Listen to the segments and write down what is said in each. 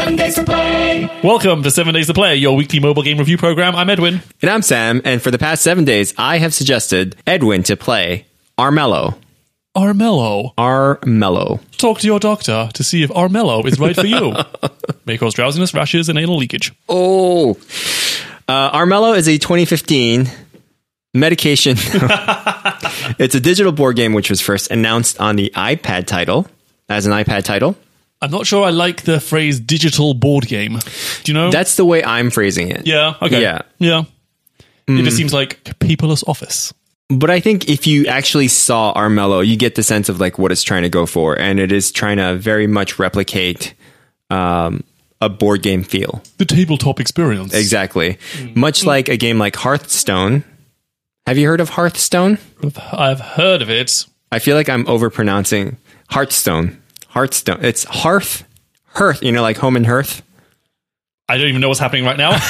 Seven Days to Play. Welcome to Seven Days to Play, your weekly mobile game review program. I'm Edwin. And I'm Sam, and for the past seven days, I have suggested Edwin to play Armello. Armello. Armello. Talk to your doctor to see if Armello is right for you. May cause drowsiness, rashes, and anal leakage. Oh. Uh, Armello is a 2015 medication. it's a digital board game which was first announced on the iPad title as an iPad title. I'm not sure I like the phrase digital board game. Do you know? That's the way I'm phrasing it. yeah, okay. Yeah. Yeah. It just mm. seems like paperless office. But I think if you actually saw Armello, you get the sense of like what it's trying to go for, and it is trying to very much replicate um, a board game feel. The tabletop experience. Exactly, mm. much mm. like a game like Hearthstone. Have you heard of Hearthstone? I've heard of it. I feel like I'm overpronouncing Hearthstone. Hearthstone. It's Hearth, Hearth. You know, like home and hearth. I don't even know what's happening right now.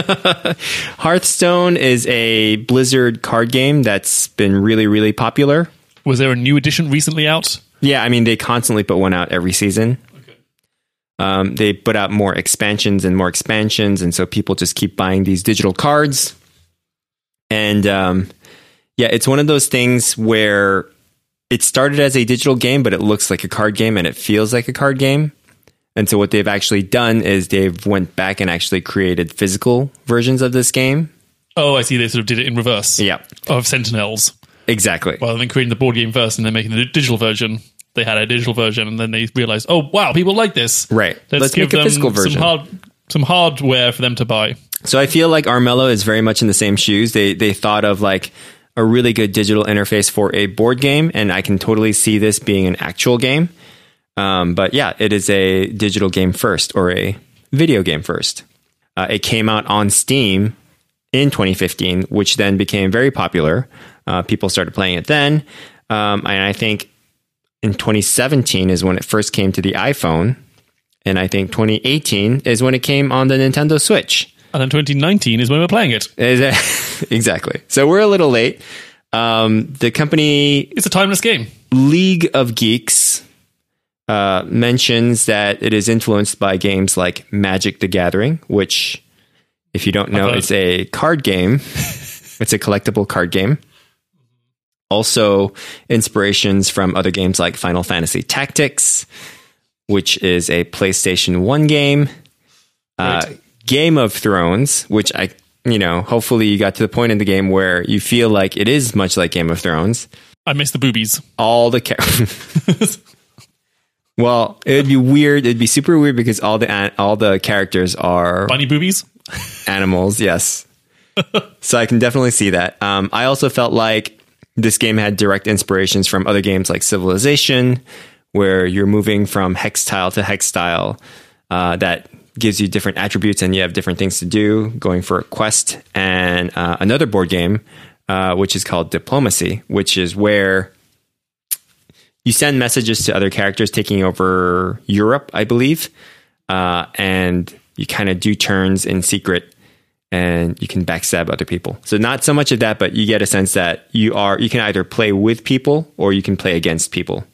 Hearthstone is a Blizzard card game that's been really, really popular. Was there a new edition recently out? Yeah, I mean they constantly put one out every season. Um, they put out more expansions and more expansions, and so people just keep buying these digital cards. And um, yeah, it's one of those things where it started as a digital game, but it looks like a card game and it feels like a card game. And so what they've actually done is they've went back and actually created physical versions of this game. Oh, I see. They sort of did it in reverse. Yeah, Of Sentinels. exactly. Rather than creating the board game first and then making the digital version, they had a digital version and then they realized, oh, wow, people like this. Right. Let's make a physical version. Some, hard, some hardware for them to buy. So I feel like Armello is very much in the same shoes. They they thought of like a really good digital interface for a board game, and I can totally see this being an actual game. Um, but yeah, it is a digital game first or a video game first. Uh, it came out on Steam in 2015, which then became very popular. Uh, people started playing it then, um, and I think in 2017 is when it first came to the iPhone, and I think 2018 is when it came on the Nintendo Switch. And then 2019 is when we're playing it- exactly. So we're a little late. Um, the company It's a timeless game. League of Geeks uh, mentions that it is influenced by games like Magic the Gathering, which, if you don't know, it's a card game. it's a collectible card game. Also, inspirations from other games like Final Fantasy Tactics, which is a PlayStation 1 game. Uh, Right. Game of Thrones, which I, you know, hopefully you got to the point in the game where you feel like it is much like Game of Thrones I miss the boobies. all the char- well it would be weird it'd be super weird because all the an- all the characters are Bunny boobies? animals yes so i can definitely see that um, i also felt like this game had direct inspirations from other games like civilization where you're moving from hex tile to hex tile uh, that gives you different attributes and you have different things to do going for a quest and uh, another board game uh, which is called diplomacy which is where you send messages to other characters taking over Europe, I believe, uh, and you kind of do turns in secret, and you can backstab other people. So not so much of that, but you get a sense that you are you can either play with people or you can play against people.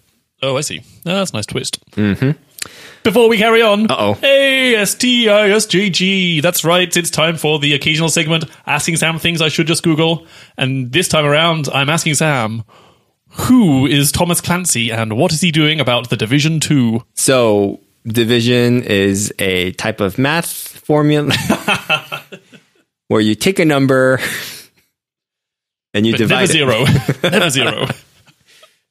Oh, I see. Oh, that's a nice twist. Mm-hmm. Before we carry on, Uh-oh. A-S-T-I-S-G-G. That's right. It's time for the occasional segment, asking Sam things I should just Google. And this time around, I'm asking Sam, who is Thomas Clancy and what is he doing about the Division 2? So division is a type of math formula where you take a number and you But divide never it. zero. never zero.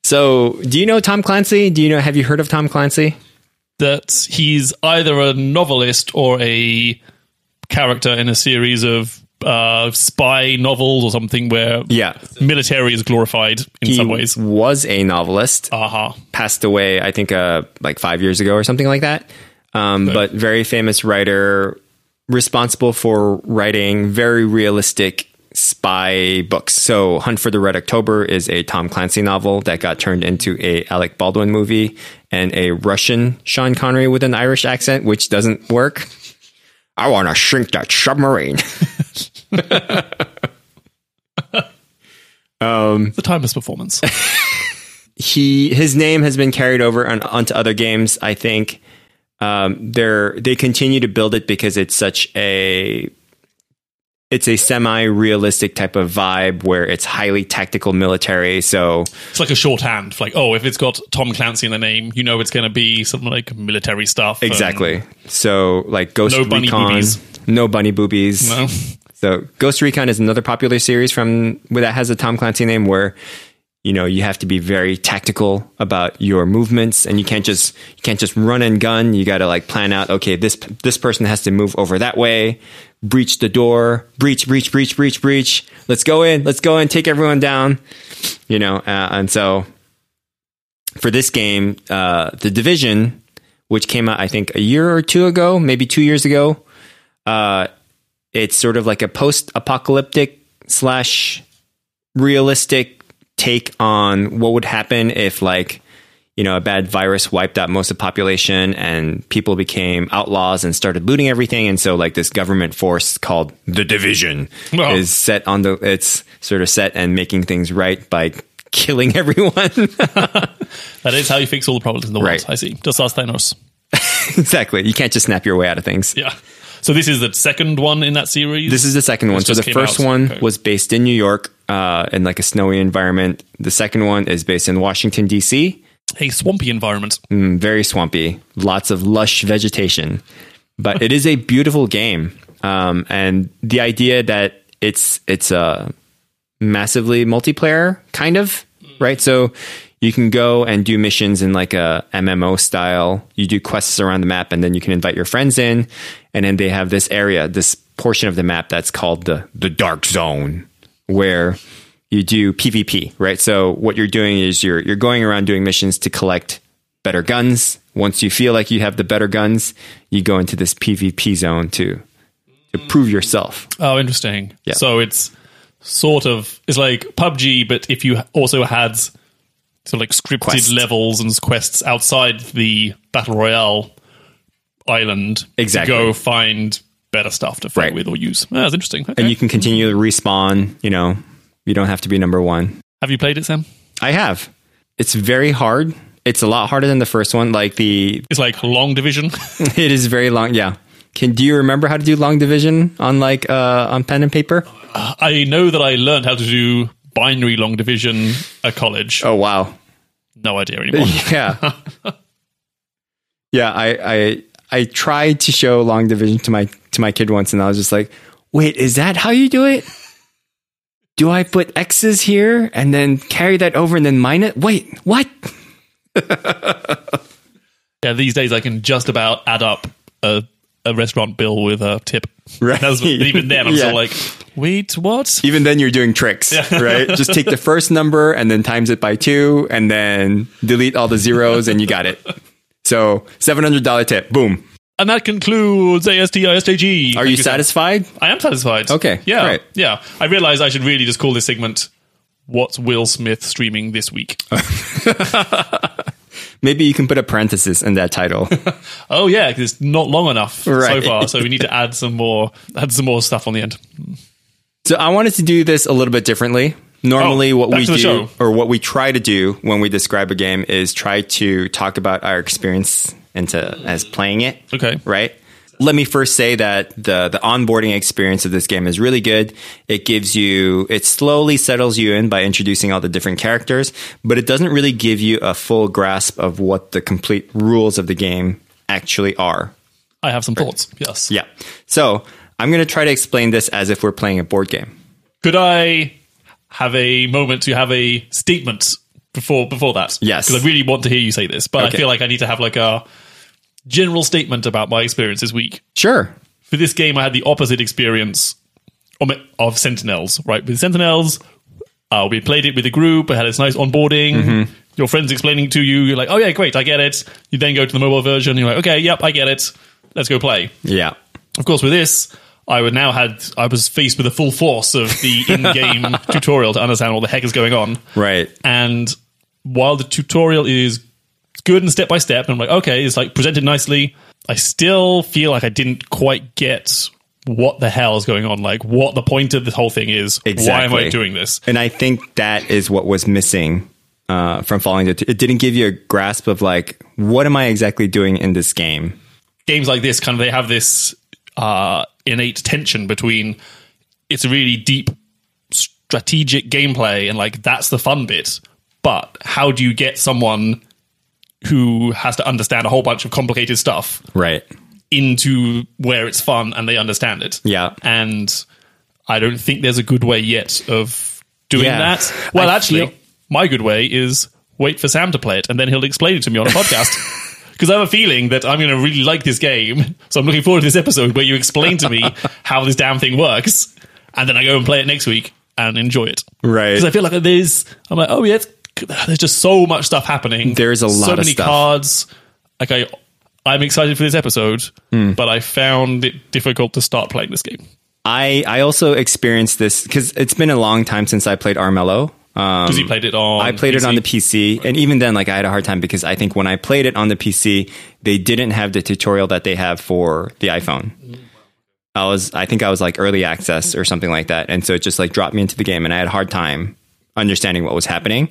So, do you know Tom Clancy? Do you know? Have you heard of Tom Clancy? That he's either a novelist or a character in a series of uh, spy novels or something where Yeah, military is glorified in he some ways. was a novelist. Aha. passed away, I think, uh, like five years ago or something like that. Um, But very famous writer, responsible for writing very realistic spy books. So, Hunt for the Red October is a Tom Clancy novel that got turned into a Alec Baldwin movie, and a Russian Sean Connery with an Irish accent, which doesn't work. I want to shrink that submarine. The timeless performance. he his name has been carried over on, onto other games. I think um, they're they continue to build it because it's such a it's a semi-realistic type of vibe where it's highly tactical military. So It's like a shorthand. Like, oh, if it's got Tom Clancy in the name, you know it's going to be something like military stuff. exactly. So like Ghost No bunny Recon, boobies. no bunny boobies. No. So Ghost Recon is another popular series from that has a Tom Clancy name where you know you have to be very tactical about your movements and you can't just you can't just run and gun. You got to like plan out. Okay, this this person has to move over that way, breach the door, breach, breach, breach, breach, breach. Let's go in. Let's go in. Take everyone down. You know, uh, and so for this game, uh, the Division, which came out I think a year or two ago, maybe two years ago. Uh, it's sort of like a post-apocalyptic slash realistic take on what would happen if like you know a bad virus wiped out most of the population and people became outlaws and started looting everything and so like this government force called the division Oh. is set on the it's sort of set and making things right by killing everyone That is how you fix all the problems in the world. Right. I see. Just ask Thanos. exactly you can't just snap your way out of things Yeah. So this is the second one in that series. This is the second one. So the first out. one Okay. was based in New York, uh, in like a snowy environment. The second one is based in Washington D.C. a swampy environment. Mm, very swampy, lots of lush vegetation, but it is a beautiful game. Um, and the idea that it's it's a massively multiplayer kind of right. So you can go and do missions in like a MMO style. You do quests around the map, and then you can invite your friends in, and then they have this area, this portion of the map that's called the the dark zone, where you do PvP, right? So what you're doing is you're you're going around doing missions to collect better guns. Once you feel like you have the better guns, you go into this PvP zone to to prove yourself. Oh, interesting. Yeah. So it's sort of it's like PUBG, but if you also had sort of like scripted Quests. levels and quests outside the battle royale island, Exactly. to go find better stuff to fight Right. with or use. Oh, that's interesting. Okay. And you can continue to respawn, you know, you don't have to be number 1. Have you played it, Sam? I have. It's very hard. It's a lot harder than the first one. Like the It's like long division. it is very long, yeah. Can do you remember how to do long division on like uh on pen and paper? I know that I learned how to do binary long division at college. Oh wow. No idea anymore. yeah. yeah, I, I I tried to show long division to my to my kid once and I was just like, "Wait, is that how you do it? Do I put X's here and then carry that over and then mine it? Wait, what?" yeah, these days I can just about add up a, a restaurant bill with a tip. Right. That's, even then, I'm Yeah. still like, wait, what? Even then you're doing tricks, right? Just take the first number and then times it by 2 and then delete all the zeros and you got it. So, $700 tip. Boom. And that concludes ASTISJG. Are Thank you satisfied? I am satisfied. Okay, Yeah. great. Yeah. I realize I should really just call this segment What's Will Smith streaming this week? Maybe you can put a parenthesis in that title. oh yeah, 'cause it's not long enough so far, so we need to add some more add some more stuff on the end. So I wanted to do this a little bit differently. Normally, Oh, what we do, show. or what we try to do when we describe a game, is try to talk about our experience into as playing it. Okay. Right. Let me first say that the the onboarding experience of this game is really good. It gives you, it slowly settles you in by introducing all the different characters, but it doesn't really give you a full grasp of what the complete rules of the game actually are. I have some thoughts. Yes. Yeah. So I'm going to try to explain this as if we're playing a board game. Could I have a moment to have a statement before before that? Yes. Because I really want to hear you say this, but Okay. I feel like I need to have like a general statement about my experience this week. Sure. For this game, I had the opposite experience of, of Sentinels. Right, with Sentinels, uh, we played it with a group. I had this nice onboarding. Mm-hmm. Your friends explaining to you, you're like, "Oh yeah, great, I get it." You then go to the mobile version. You're like, "Okay, yep, I get it. Let's go play." Yeah. Of course, with this, I would now had I was faced with the full force of the in-game tutorial to understand what the heck is going on. Right. And while the tutorial is good and step by step, and I'm like, okay, it's like presented nicely. I still feel like I didn't quite get what the hell is going on, like what the point of this whole thing is. Why am I doing this? And I think that is what was missing uh, from following it. It didn't give you a grasp of like, what am I exactly doing in this game? games like this kind of they have this uh, innate tension between it's a really deep strategic gameplay and like that's the fun bit, but how do you get someone who has to understand a whole bunch of complicated stuff Right. into where it's fun and they understand it? Yeah. and I don't think there's a good way yet of doing Yeah. that. Well, I actually, feel- my good way is wait for Sam to play it, and then he'll explain it to me on a podcast. Because I have a feeling that I'm going to really like this game, so I'm looking forward to this episode where you explain to me how this damn thing works, and then I go and play it next week and enjoy it. Right. Because I feel like there's, I'm like, oh yeah, it's, there's just so much stuff happening. There's a lot of so many stuff. cards. Like I, I'm excited for this episode, Hmm. but I found it difficult to start playing this game. I I also experienced this because it's been a long time since I played Armello. Um, Because you played it on. I played it on the PC, and even then, like I had a hard time because I think when I played it on the PC, they didn't have the tutorial that they have for the iPhone. I was, I think I was like early access or something like that, and so it just like dropped me into the game, and I had a hard time understanding what was happening.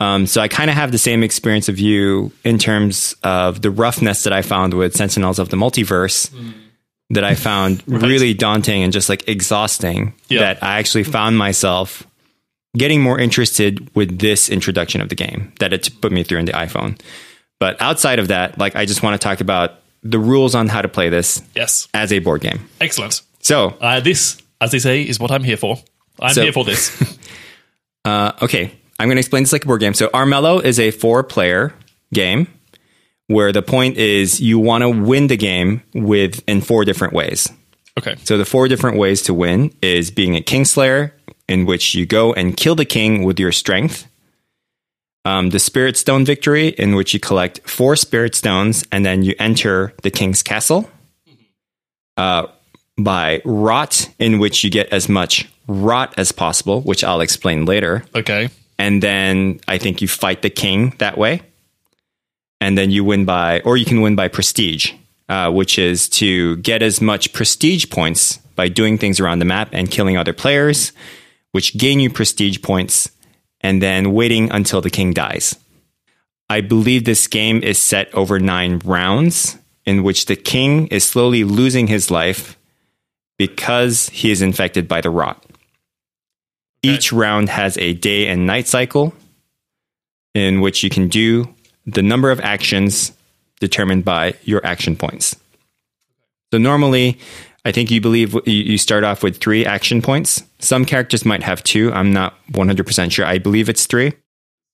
Um, so I kind of have the same experience of you in terms of the roughness that I found with Sentinels of the Multiverse. That I found really daunting and just like exhausting. Yeah. That I actually found myself getting more interested with this introduction of the game that it put me through in the iPhone. But outside of that, like I just want to talk about the rules on how to play this Yes. as a board game. Excellent. So, Uh, this, as they say, is what I'm here for. I'm So- here for this. uh, okay, I'm going to explain this like a board game. So, Armello is a four player game where the point is you want to win the game with in four different ways. Okay. So the four different ways to win is being a Kingslayer, in which you go and kill the king with your strength. Um, the Spirit Stone victory, in which you collect four Spirit Stones and then you enter the king's castle. Uh, by Rot, in which you get as much rot as possible, which I'll explain later. Okay. And then I think you fight the king that way. And then you win by, or you can win by prestige, uh, which is to get as much prestige points by doing things around the map and killing other players, which gain you prestige points, and then waiting until the king dies. I believe this game is set over nine rounds, in which the king is slowly losing his life because he is infected by the rot. Each round has a day and night cycle in which you can do the number of actions determined by your action points. So normally, I think you believe you- start off with three action points. Some characters might have two. I'm not 100% sure. I believe it's three.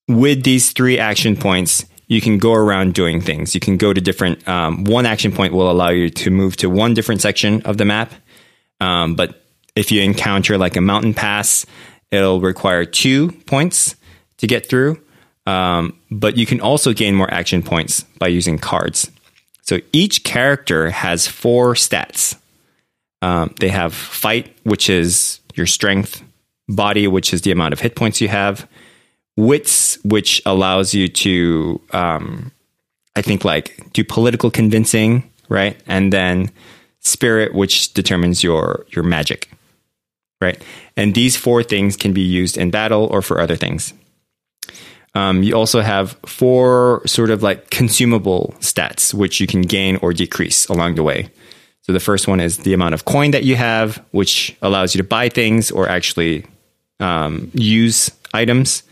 With these three action points, you can go around doing things. You can go to different, um, one action point will allow you to move to one different section of the map. Um, but if you encounter like a mountain pass, it'll require two points to get through. Um, but you can also gain more action points by using cards. So each character has four stats. Um, they have fight, which is your strength, body, which is the amount of hit points you have, wits, which allows you to, um, I think, like do political convincing, right? And then spirit, which determines your your magic, right? And these four things can be used in battle or for other things. Um, you also have four sort of like consumable stats, which you can gain or decrease along the way. So the first one is the amount of coin that you have, which allows you to buy things or actually um, use items.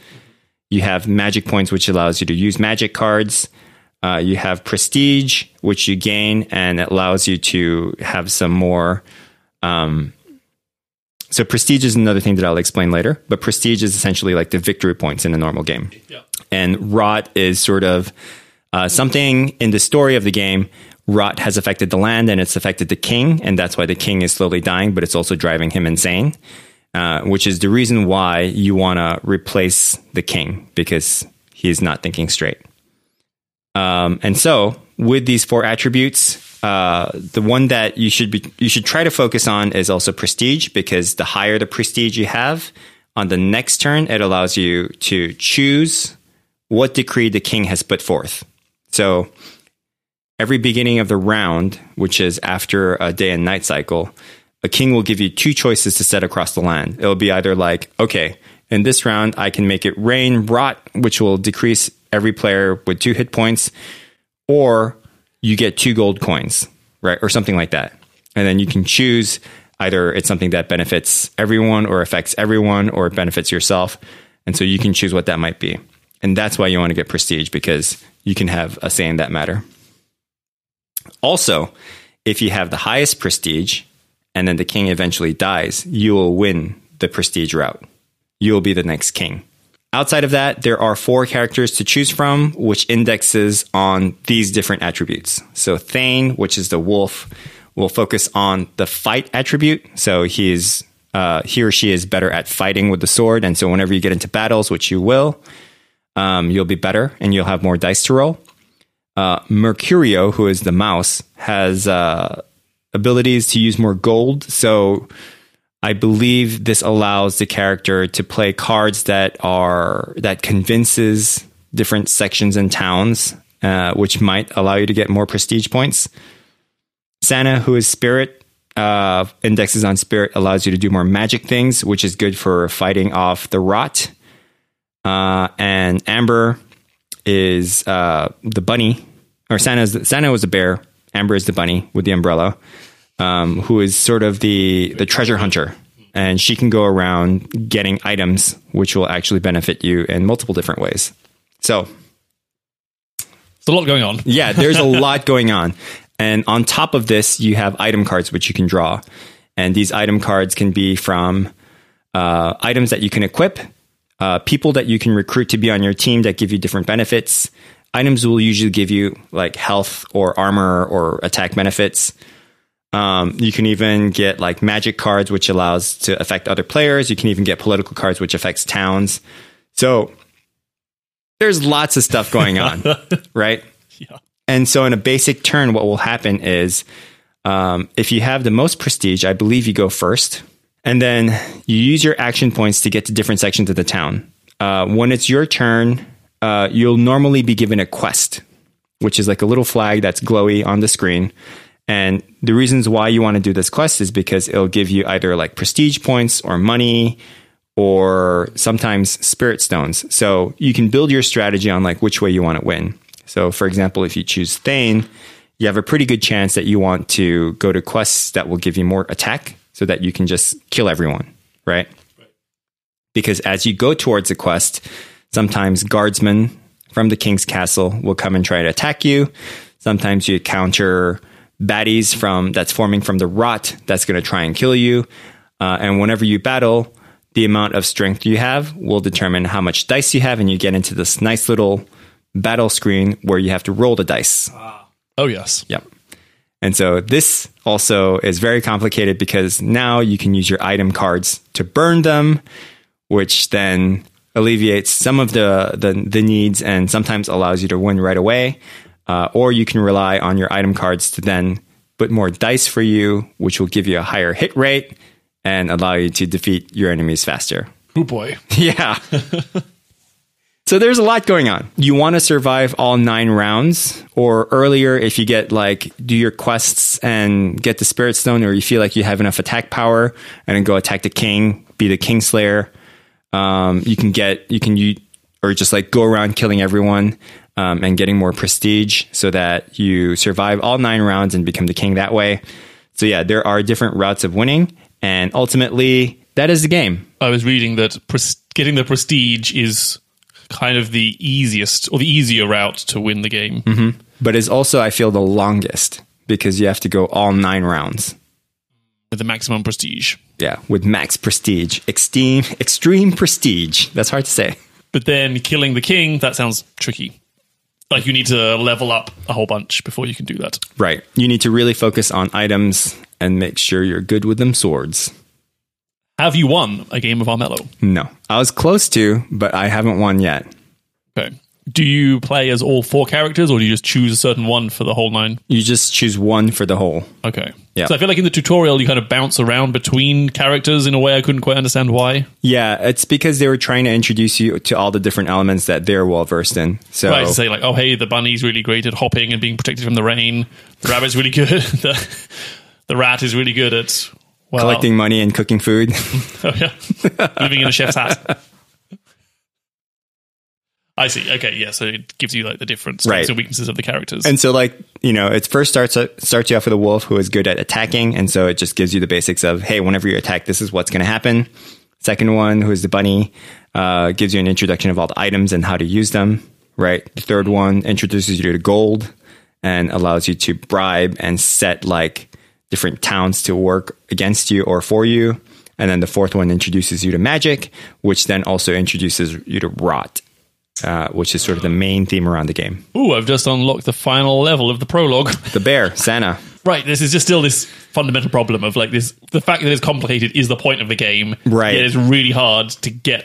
You have magic points, which allows you to use magic cards. Uh, you have prestige, which you gain and it allows you to have some more. Um, so prestige is another thing that I'll explain later, but prestige is essentially like the victory points in a normal game. Yeah. And rot is sort of uh, something in the story of the game. Rot has affected the land and it's affected the king, and that's why the king is slowly dying, but it's also driving him insane. Uh, which is the reason why you want to replace the king because he's not thinking straight. Um, and so, with these four attributes, uh, the one that you should be you should try to focus on is also prestige because the higher the prestige you have on the next turn, it allows you to choose what decree the king has put forth. So, every beginning of the round, which is after a day and night cycle, a king will give you two choices to set across the land. It'll be either like, okay, in this round, I can make it rain rot, which will decrease every player with two hit points, or you get two gold coins, right? Or something like that. And then you can choose either it's something that benefits everyone or affects everyone or it benefits yourself. And so you can choose what that might be. And that's why you want to get prestige because you can have a say in that matter. Also, if you have the highest prestige and then the king eventually dies, you will win the prestige route. You will be the next king. Outside of that, there are four characters to choose from, which indexes on these different attributes. So Thane, which is the wolf, will focus on the fight attribute. So he's uh, he or she is better at fighting with the sword, and so whenever you get into battles, which you will, um, you'll be better and you'll have more dice to roll. Uh, Mercurio, who is the mouse, has uh, abilities to use more gold. So I believe this allows the character to play cards that are that convinces different sections and towns, uh, which might allow you to get more prestige points. Sana, who is spirit, uh, indexes on spirit, allows you to do more magic things, which is good for fighting off the rot. Uh, and Amber is uh, the bunny, or Sana's Sana was the bear. Amber is the bunny with the umbrella um, who is sort of the the treasure hunter, and she can go around getting items which will actually benefit you in multiple different ways. So, There's a lot going on. yeah, there's a lot going on, and on top of this, you have item cards which you can draw, and these item cards can be from uh, items that you can equip, uh, people that you can recruit to be on your team that give you different benefits. Items will usually give you like health or armor or attack benefits. Um, you can even get like magic cards, which allows to affect other players. You can even get political cards, which affects towns. So there's lots of stuff going on, right? Yeah. And so in a basic turn, what will happen is um, if you have the most prestige, I believe you go first. And then you use your action points to get to different sections of the town. Uh, when it's your turn, uh, you'll normally be given a quest, which is like a little flag that's glowy on the screen. And the reasons why you want to do this quest is because it'll give you either like prestige points or money or sometimes spirit stones. So you can build your strategy on like which way you want to win. So for example, if you choose Thane, you have a pretty good chance that you want to go to quests that will give you more attack so that you can just kill everyone, right? Because as you go towards a quest, sometimes guardsmen from the king's castle will come and try to attack you. Sometimes you encounter baddies from that's forming from the rot that's going to try and kill you. Uh, and whenever you battle, the amount of strength you have will determine how much dice you have, and you get into this nice little battle screen where you have to roll the dice. Oh yes. Yep. And so this also is very complicated because now you can use your item cards to burn them, which then alleviates some of the the, the needs and sometimes allows you to win right away. Uh, or you can rely on your item cards to then put more dice for you, which will give you a higher hit rate and allow you to defeat your enemies faster. Oh boy. Yeah. so there's a lot going on. You want to survive all nine rounds, or earlier if you get like do your quests and get the spirit stone, or you feel like you have enough attack power, and then go attack the king, be the kingslayer. Um, you can get you can you or just like go around killing everyone um, and getting more prestige, so that you survive all nine rounds and become the king that way. So yeah, there are different routes of winning, and ultimately that is the game. I was reading that pres- getting the prestige is kind of the easiest or the easier route to win the game. Mm-hmm. but is also I feel the longest because you have to go all nine rounds. with the maximum prestige. Yeah, with max prestige, extreme extreme prestige. That's hard to say. But then killing the king, that sounds tricky. Like you need to level up a whole bunch before you can do that. Right. You need to really focus on items and make sure you're good with them swords. Have you won a game of Armello? No, I was close to, but I haven't won yet. Okay. Do you play as all four characters or do you just choose a certain one for the whole nine? You just choose one for the whole. Okay. Yeah. So I feel like in the tutorial you kind of bounce around between characters in a way I couldn't quite understand why. Yeah, it's because they were trying to introduce you to all the different elements that they're well versed in. So Right, to say like, oh hey, the bunny's really great at hopping and being protected from the rain. The rabbit's really good. the, the rat is really good at well, collecting money and cooking food. Oh, yeah. living in a chef's hat. I see. Okay, yeah. So it gives you like the different strengths Right. and weaknesses of the characters. And so, like, you know, it first starts starts you off with a wolf who is good at attacking, and so it just gives you the basics of, hey, whenever you attack, this is what's going to happen. Second one, who is the bunny, uh, gives you an introduction of all the items and how to use them. Right. The third one introduces you to gold and allows you to bribe and set like different towns to work against you or for you. And then the fourth one introduces you to magic, which then also introduces you to rot, uh, which is sort of the main theme around the game. Ooh, I've just unlocked the final level of the prologue. The bear, Sana. right, this is just still this fundamental problem of like this the fact that it's complicated is the point of the game. Right. It's really hard to get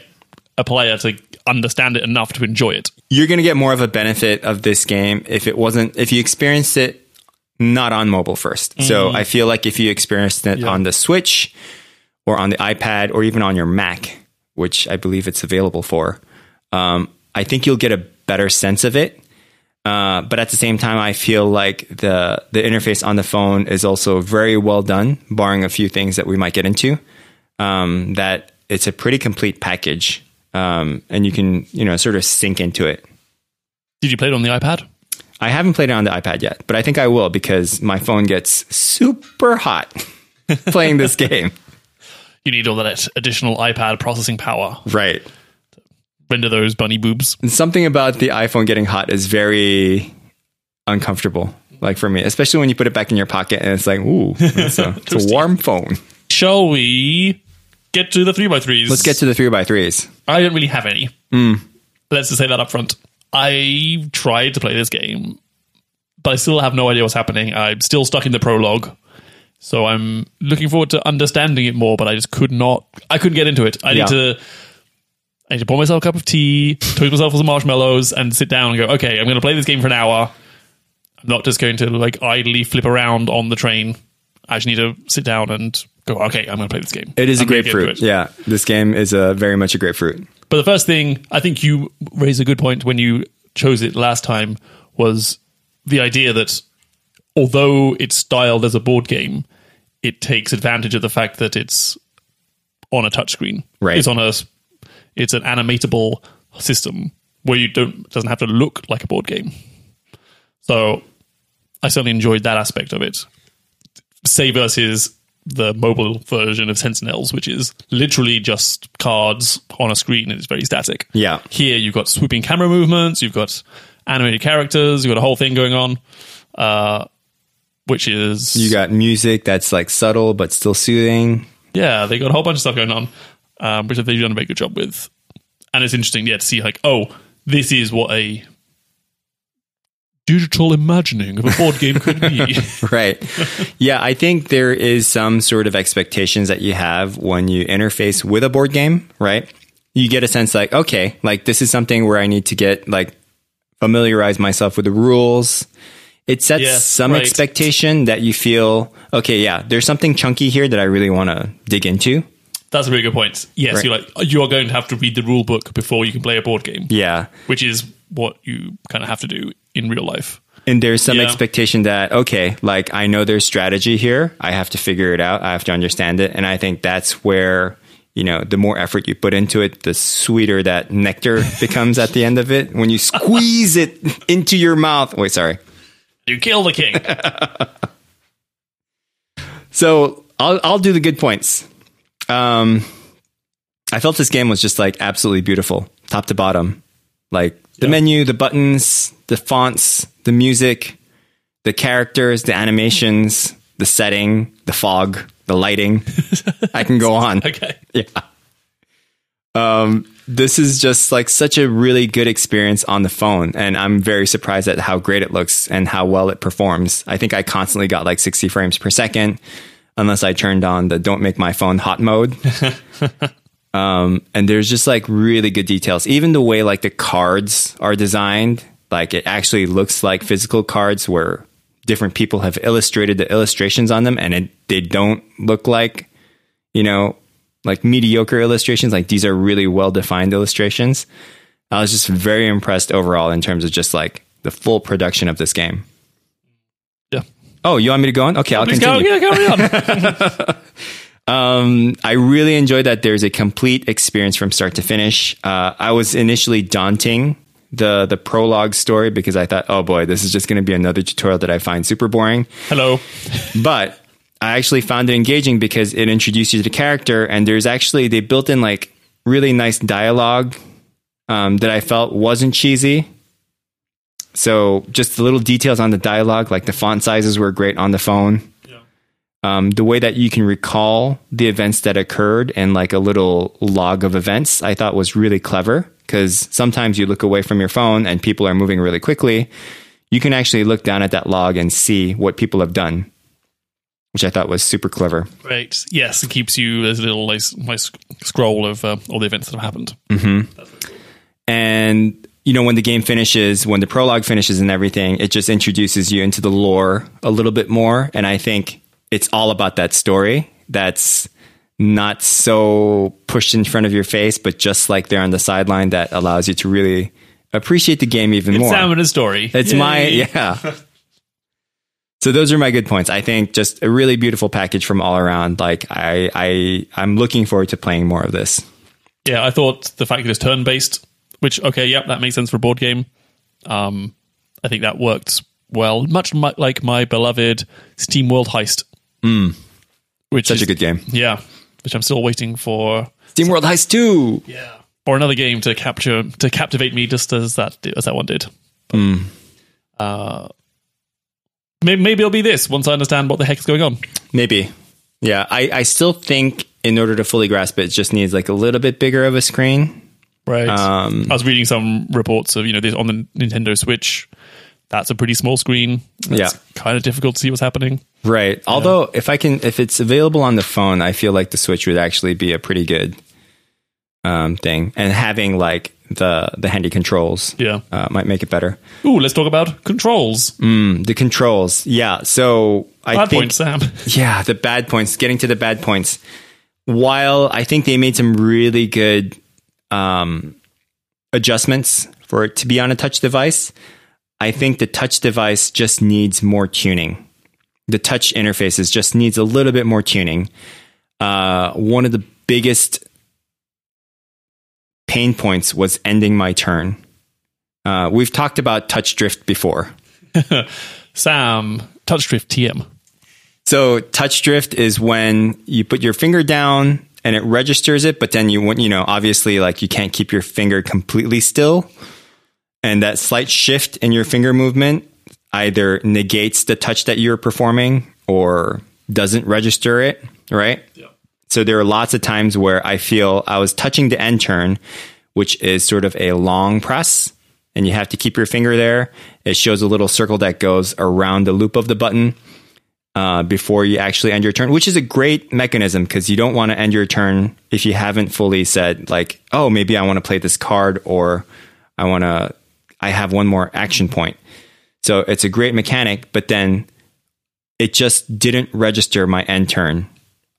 a player to understand it enough to enjoy it. You're going to get more of a benefit of this game if it wasn't, if you experienced it not on mobile 1st So I feel like if you experienced it on the Switch or on the iPad or even on your Mac, which I believe it's available for, um, I think you'll get a better sense of it. Uh, but at the same time, I feel like the the interface on the phone is also very well done, barring a few things that we might get into. Um, that it's a pretty complete package, um, and you can you know sort of sink into it. Did you play it on the iPad? I haven't played it on the iPad yet, but I think I will because my phone gets super hot playing this game. You need all that additional iPad processing power. Right. Render those bunny boobs. And something about the iPhone getting hot is very uncomfortable. Like for me, especially when you put it back in your pocket and it's like, ooh, it's a, it's a warm phone. Shall we get to the 3x3s? Let's get to the three by threes. I don't really have any. Hmm. Let's just say that up front. I tried to play this game, but I still have no idea what's happening. I'm still stuck in the prologue. So I'm looking forward to understanding it more, but I just could not I couldn't get into it. I Yeah. need to I need to pour myself a cup of tea, toast myself with some marshmallows, and sit down and go, okay, I'm gonna play this game for an hour. I'm not just going to like idly flip around on the train. I just need to sit down and go, okay, I'm gonna play this game. It is I'm a gonna get into grapefruit. Yeah, this game is a very much a grapefruit. But the first thing I think you raised a good point when you chose it last time was the idea that although it's styled as a board game, it takes advantage of the fact that it's on a touchscreen. Right. It's on a it's an animatable system where you don't doesn't have to look like a board game. So I certainly enjoyed that aspect of it. Say versus the mobile version of Sentinels, which is literally just cards on a screen and it's very static. Yeah. Here you've got swooping camera movements, you've got animated characters, you've got a whole thing going on, uh, which is You got music that's like subtle but still soothing. yeah, they got a whole bunch of stuff going on, um, which they've done a very good job with. And it's interesting, yeah, to see like, oh, this is what a digital imagining of a board game could be. right. Yeah, I think there is some sort of expectations that you have when you interface with a board game, right? You get a sense like, okay, like this is something where I need to get like familiarize myself with the rules. It sets Yeah, some right. expectation that you feel, okay, yeah, there's something chunky here that I really want to dig into. That's a really good point. Yes, Right. you're like you are going to have to read the rule book before you can play a board game, Yeah. which is what you kind of have to do in real life. And there's some Yeah. expectation that, okay, like I know there's strategy here. I have to figure it out. I have to understand it. And I think that's where, you know, the more effort you put into it, the sweeter that nectar becomes at the end of it. When you squeeze it into your mouth. Wait, sorry. You kill the king. So I'll, I'll do the good points. Um, I felt this game was just like absolutely beautiful, top to bottom. Like the Yeah. menu, the buttons, the fonts, the music, the characters, the animations, the setting, the fog, the lighting. I can go on. okay. Yeah. Um, this is just like such a really good experience on the phone, and I'm very surprised at how great it looks and how well it performs. I think I constantly got like 60 frames per second, unless I turned on the "Don't make my phone hot" mode. um, and there's just like really good details. Even the way like the cards are designed, like it actually looks like physical cards where different people have illustrated the illustrations on them, and it, they don't look like you know, like mediocre illustrations. Like these are really well defined illustrations. I was just very impressed overall in terms of just like the full production of this game. Yeah. Oh, you want me to go on? Okay, I'll Please go, continue. yeah, carry on. Um, I really enjoyed that there's a complete experience from start to finish. Uh, I was initially daunting the the prologue story because I thought, oh boy, this is just going to be another tutorial that I find super boring. Hello. But I actually found it engaging because it introduced you to the character, and there's actually they built in like really nice dialogue um, that I felt wasn't cheesy. So just the little details on the dialogue, like the font sizes were great on the phone. Um, the way that you can recall the events that occurred and like a little log of events, I thought was really clever because sometimes you look away from your phone and people are moving really quickly. You can actually look down at that log and see what people have done, which I thought was super clever. Right. Yes, it keeps you. There's a little nice, nice scroll of uh, all the events that have happened. And you know, when the game finishes, when the prologue finishes and everything, it just introduces you into the lore a little bit more. And I think it's all about that story that's not so pushed in front of your face, but just like there on the sideline that allows you to really appreciate the game even more. Sam and a story. It's Yay. my yeah. so those are my good points. I think just a really beautiful package from all around. Like I I I'm looking forward to playing more of this. Yeah, I thought the fact that it's turn based, which okay, yep, that makes sense for a board game. Um, I think that worked well, much mu- like my beloved SteamWorld Heist. Mm. Which Such is, a good game. yeah, which I'm still waiting for. SteamWorld Heist 2. Yeah, or another game to capture to captivate me, just as that as that one did. But, Uh, maybe, maybe it'll be this once I understand what the heck is going on. Maybe. Yeah, I, I still think in order to fully grasp it, it just needs like a little bit bigger of a screen. Right. Um, I was reading some reports of you know this on the Nintendo Switch. That's a pretty small screen. It's Yeah. kind of difficult to see what's happening. Right. Although if I can if it's available on the phone, I feel like the Switch would actually be a pretty good um, thing. And having like the the handy controls Yeah. uh, might make it better. Ooh, let's talk about controls. Mm, the controls. Yeah. So I Bad think point, Sam. Yeah, the bad points. Getting to the bad points. While I think they made some really good um, adjustments for it to be on a touch device, I think the touch device just needs more tuning. The touch interfaces just needs a little bit more tuning. Uh, one of the biggest pain points was ending my turn. Uh, we've talked about touch drift before. Sam, touch drift TM. So touch drift is when you put your finger down and it registers it, but then you want, you know, obviously like you can't keep your finger completely still. And that slight shift in your finger movement either negates the touch that you're performing or doesn't register it, right? Yeah. So there are lots of times where I feel I was touching the end turn, which is sort of a long press, and you have to keep your finger there. It shows a little circle that goes around the loop of the button uh, before you actually end your turn, which is a great mechanism because you don't want to end your turn if you haven't fully said like, oh, maybe I want to play this card or I want to, I have one more action mm-hmm. point. So it's a great mechanic, but then it just didn't register my end turn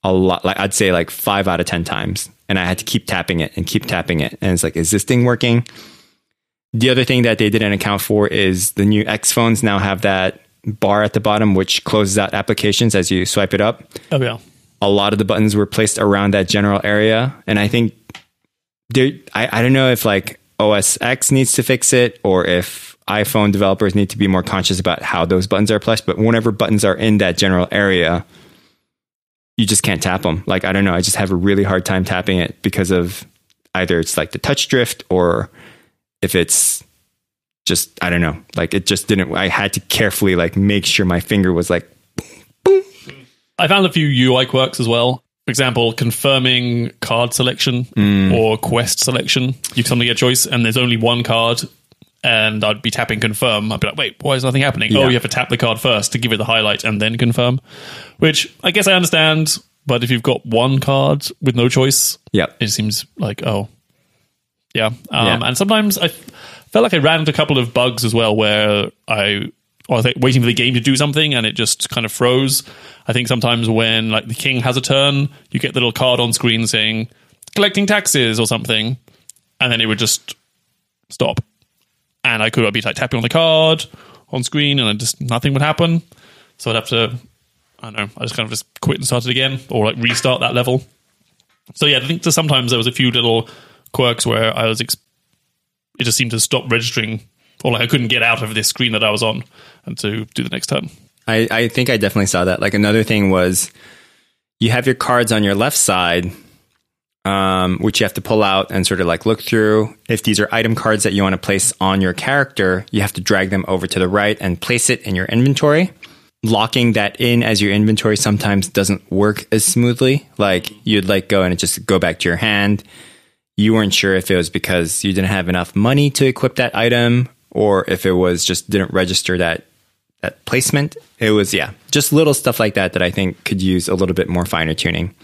a lot. Like I'd say like five out of 10 times. And I had to keep tapping it and keep tapping it. And it's like, is this thing working? The other thing that they didn't account for is the new X phones now have that bar at the bottom, which closes out applications as you swipe it up. Oh yeah. A lot of the buttons were placed around that general area. And I think there, I, I don't know if like OS X needs to fix it or if iPhone developers need to be more conscious about how those buttons are placed. But whenever buttons are in that general area, you just can't tap them. Like, I don't know. I just have a really hard time tapping it because of either it's like the touch drift or if it's just, I don't know. Like, it just didn't, I had to carefully like make sure my finger was like, I found a few UI quirks as well. For example, confirming card selection or quest selection. You suddenly get a choice, and there's only one card, and I'd be tapping confirm. I'd be like, wait, why is nothing happening? Yeah. Oh, you have to tap the card first to give it the highlight and then confirm. Which I guess I understand, but if you've got one card with no choice, yeah, it seems like oh yeah um, Yeah. and sometimes I felt like i ran into a couple of bugs as well where i Like, waiting for the game to do something and it just kind of froze. I think sometimes when like the king has a turn, you get the little card on screen saying collecting taxes or something, and then it would just stop. And I could be like tapping on the card on screen, and I just nothing would happen. So I'd have to, I don't know, I just kind of just quit and start it again, or like restart that level. So yeah, I think sometimes there was a few little quirks where I was ex- it just seemed to stop registering, or like I couldn't get out of this screen that I was on, and to do the next turn. I, I think I definitely saw that. Like another thing was you have your cards on your left side, um, which you have to pull out and sort of like look through. If these are item cards that you want to place on your character, you have to drag them over to the right and place it in your inventory. Locking that in as your inventory sometimes doesn't work as smoothly. Like you'd like go and it just go back to your hand. You weren't sure if it was because you didn't have enough money to equip that item or if it was just didn't register that that placement. It was yeah, just little stuff like that that I think could use a little bit more finer tuning.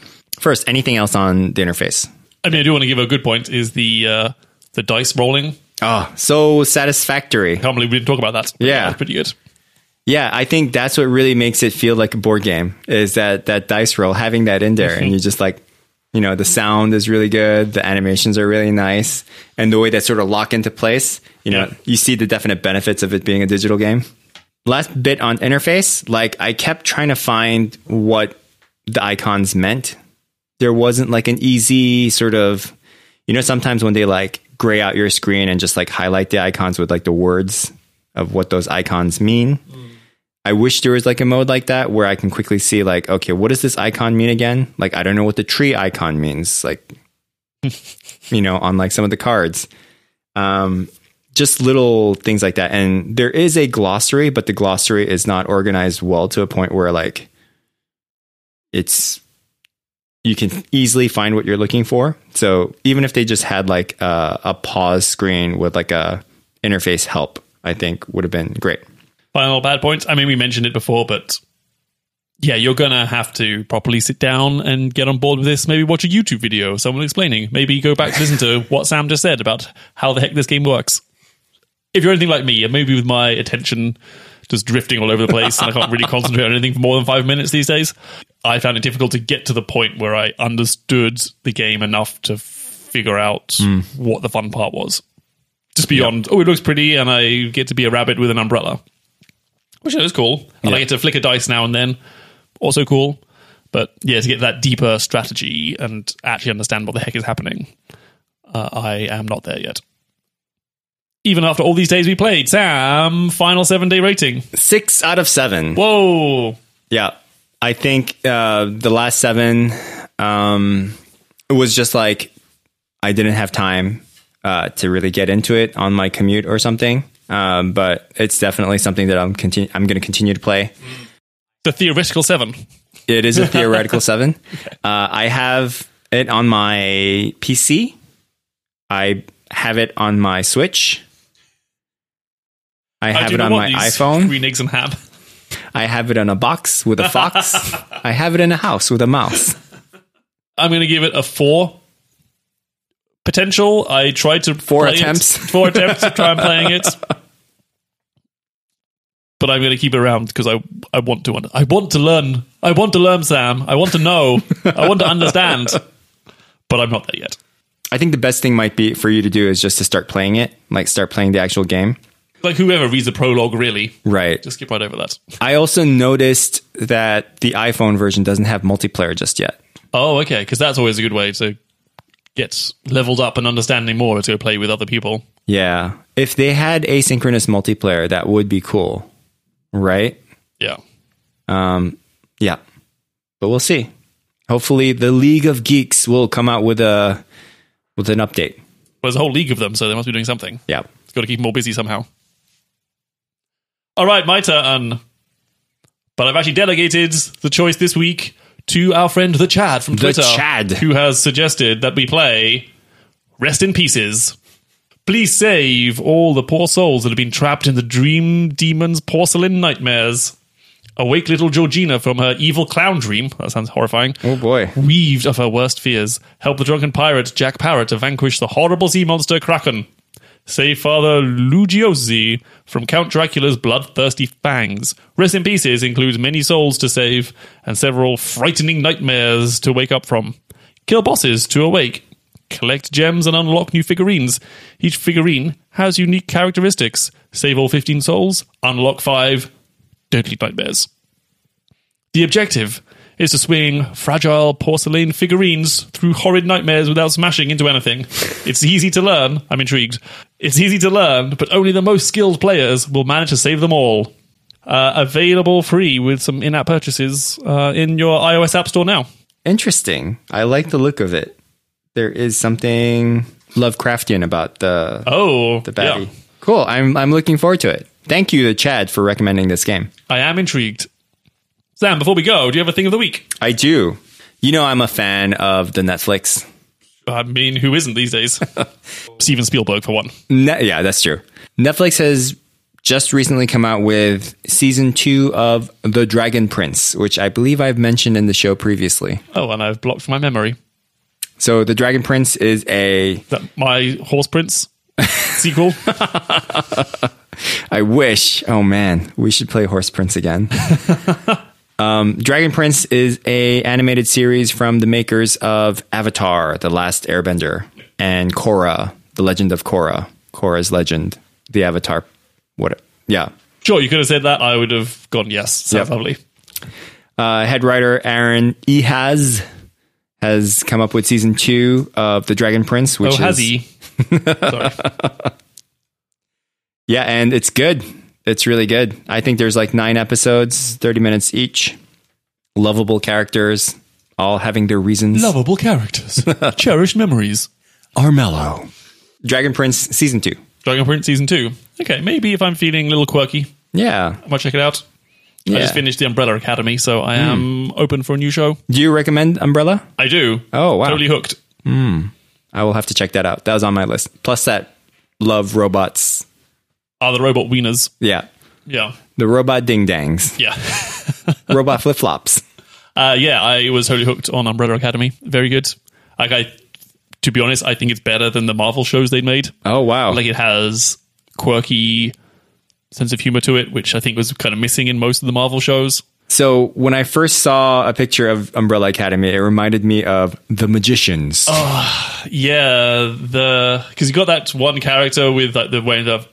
First, anything else on the interface? I mean, I do want to give a good point is the uh, the dice rolling. Oh, so satisfactory. I can't believe we didn't talk about that. Yeah. That's pretty good. Yeah, I think that's what really makes it feel like a board game is that that dice roll having that in there and you're just like you know the sound is really good, the animations are really nice and the way that sort of lock into place, you know, Yeah. you see the definite benefits of it being a digital game. Last bit on interface, like I kept trying to find what the icons meant. There wasn't like an easy sort of you know sometimes when they like gray out your screen and just like highlight the icons with like the words of what those icons mean. Mm. I wish there was like a mode like that where I can quickly see like, okay, what does this icon mean again? Like, I don't know what the tree icon means. Like, you know, on like some of the cards, um, just little things like that. And there is a glossary, but the glossary is not organized well to a point where like it's you can easily find what you're looking for. So even if they just had like a, a pause screen with like a interface help, I think would have been great. Final bad points. I mean, we mentioned it before, but yeah, you're gonna have to properly sit down and get on board with this. Maybe watch a YouTube video of someone explaining. Maybe go back to listen to what Sam just said about how the heck this game works. If you're anything like me, and maybe with my attention just drifting all over the place and I can't really concentrate on anything for more than five minutes these days, I found it difficult to get to the point where I understood the game enough to figure out hmm. what the fun part was. Just beyond, oh, it looks pretty, and I get to be a rabbit with an umbrella which is cool. And I Yeah. get to flick a dice now and then, also cool. But yeah, to get that deeper strategy and actually understand what the heck is happening, uh, I am not there yet. Even after all these days we played, Sam, final seven day rating. Six out of seven. Whoa. Yeah. I think uh, the last seven, um, it was just like I didn't have time uh, to really get into it on my commute or something. Um, but it's definitely something that I'm continu- I'm going to continue to play. The theoretical seven. It is a theoretical seven. Uh, I have it on my PC. I have it on my Switch. I have it on my iPhone. Green eggs and ham. I have it in a box with a fox. I have it in a house with a mouse. I'm going to give it a four. Potential. I tried to Four play it- attempts? four attempts to try and playing it, but I'm going to keep it around because I I want to I want to learn. I want to learn, Sam. I want to know. I want to understand, but I'm not there yet. I think the best thing might be for you to do is just to start playing it, like start playing the actual game. Like whoever reads the prologue, really, Right. just skip right over that. I also noticed that the iPhone version doesn't have multiplayer just yet. Oh, okay, because that's always a good way to get leveled up and understanding more to go play with other people. Yeah. If they had asynchronous multiplayer, that would be cool. Right? Yeah. Um, yeah. But we'll see. Hopefully the League of Geeks will come out with a with an update. There's a whole league of them, so they must be doing something. Yeah. It's got to keep them all busy somehow. All right, my turn. But I've actually delegated the choice this week to our friend the Chad from The Twitter, Chad. who has suggested that we play Rest in Pieces. Please save all the poor souls that have been trapped in the Dream Demon's porcelain nightmares. Awake little Georgina from her evil clown dream. That sounds horrifying Oh boy. weaved of her worst fears. Help the drunken pirate Jack Parrot to vanquish the horrible sea monster Kraken. Save Father Lugiosi from Count Dracula's bloodthirsty fangs. Rest in Pieces includes many souls to save and several frightening nightmares to wake up from. Kill bosses to awake. Collect gems and unlock new figurines. Each figurine has unique characteristics. Save all 15 souls, unlock 5. Don't leave nightmares. The objective is to swing fragile porcelain figurines through horrid nightmares without smashing into anything. It's easy to learn. I'm intrigued. It's easy to learn, but only the most skilled players will manage to save them all. Uh, available free with some in app purchases uh, in your iOS App Store now. Interesting. I like the look of it. There is something Lovecraftian about the Oh, the baddie. yeah. Cool. I'm I'm looking forward to it. Thank you to Chad for recommending this game. I am intrigued. Sam, before we go, do you have a thing of the week? I do. You know I'm a fan of the Netflix. I mean, who isn't these days? Steven Spielberg, for one. Ne- yeah, that's true. Netflix has just recently come out with season two of The Dragon Prince, which I believe I've mentioned in the show previously. Oh, and I've blocked my memory. So The Dragon Prince is a Is that my Horse Prince sequel? I wish. Oh man, we should play Horse Prince again. um, Dragon Prince is a animated series from the makers of Avatar: The Last Airbender and Korra: The Legend of Korra. Korra's Legend, the Avatar. What? Yeah. sure, you could have said that. I would have gone yes. Sounds Yep. lovely. Uh, head writer Aaron Ehasz has come up with season two of The Dragon Prince, which oh, has is he? Sorry. yeah, and it's good. It's really good. I think there's like nine episodes, thirty minutes each. Lovable characters, all having their reasons. Lovable characters. Cherished memories. Armello. Dragon Prince season two. Dragon Prince Season 2. Okay, maybe if I'm feeling a little quirky, Yeah. I might check it out. I just finished The Umbrella Academy, so I hmm. am open for a new show. Do you recommend Umbrella? I do. Oh, wow. Totally hooked. Hmm. I will have to check that out. That was on my list. Plus that love robots. Are the robot wieners? Yeah. Yeah. The robot ding dangs. Yeah. robot flip flops. Uh, yeah, I was totally hooked on Umbrella Academy. Very good. Like I, to be honest, I think it's better than the Marvel shows they'd made. Oh wow. Like it has quirky sense of humor to it, which I think was kind of missing in most of the Marvel shows. So when I first saw a picture of Umbrella Academy, it reminded me of The Magicians. Oh, yeah, the because you got that one character with like the wearing the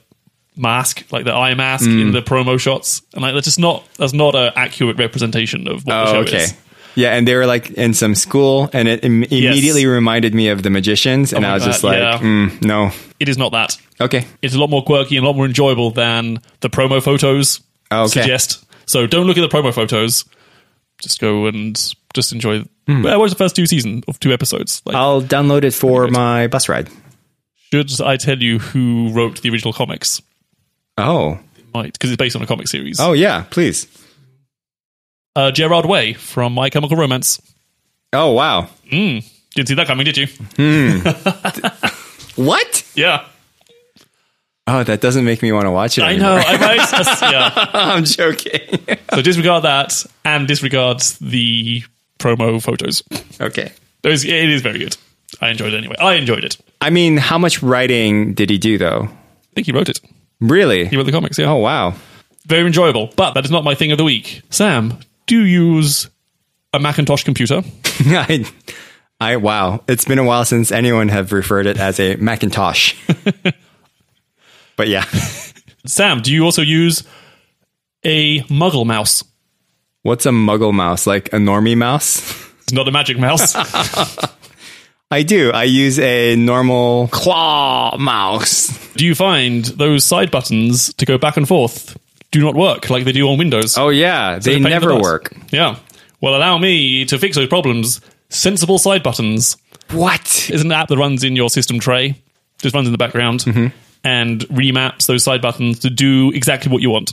mask, like the eye mask Mm. in the promo shots, and like that's just not that's not an accurate representation of what the Oh, show okay. is. Yeah, and they were like in some school, and it Im- immediately reminded me of The Magicians, and Oh I was God, just like, yeah. mm, no. It is not that. Okay. It's a lot more quirky and a lot more enjoyable than the promo photos Okay. suggest. So don't look at the promo photos. Just go and just enjoy. Hmm. Well, watch the first two seasons of two episodes. Like, I'll download it for my bus ride. should I tell you who wrote the original comics? Oh. Might because it's based on a comic series. Oh, yeah, please. uh, Gerard Way from My Chemical Romance. Oh, wow. Didn't see that coming, did you? What? Yeah, Oh, that doesn't make me want to watch it I anymore. know. I might. yeah. I'm joking. So disregard that and disregard the promo photos. okay. Those, it is very good. I enjoyed it anyway. I enjoyed it. I mean, how much writing did he do, though? I think he wrote it. Really? He wrote the comics. Yeah. Oh, wow. Very enjoyable. But that is not my thing of the week. Sam, do you use a Macintosh computer? I, I, wow. It's been a while since anyone have referred it as a Macintosh. but yeah. Sam, do you also use a Muggle mouse? What's a muggle mouse? Like a normie mouse? It's not a magic mouse. I do. I use a normal claw mouse. Do you find those side buttons to go back and forth do not work like they do on Windows? Oh, yeah. They a pain in the never work. Yeah. Well, allow me to fix those problems. Sensible side buttons What? is an app that runs in your system tray, just runs in the background, Mm-hmm. and remaps those side buttons to do exactly what you want.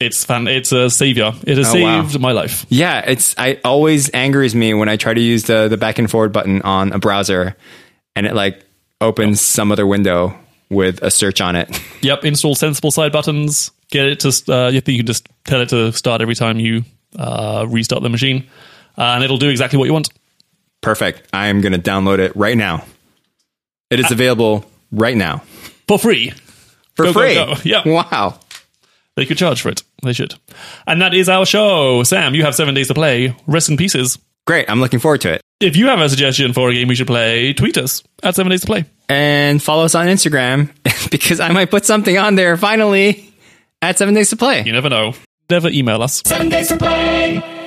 It's fan. It's a savior. It has Oh, wow. saved my life. Yeah, it's I always angers me when I try to use the the back and forward button on a browser and it like opens some other window with a search on it. Yep. Install sensible side buttons. Get it to. Uh, you think you can just tell it to start every time you uh, restart the machine, uh, and it'll do exactly what you want. Perfect. I am going to download it right now. It is available right now for free. for Go, go, free. go. Yeah. Wow. They could charge for it. They should. And that is our show. Sam, you have seven days to play. Rest in pieces. Great. I'm looking forward to it. If you have a suggestion for a game we should play, tweet us at seven days to play. And follow us on Instagram because I might put something on there finally at 7 days to play. You never know. Never email us. Seven days to play.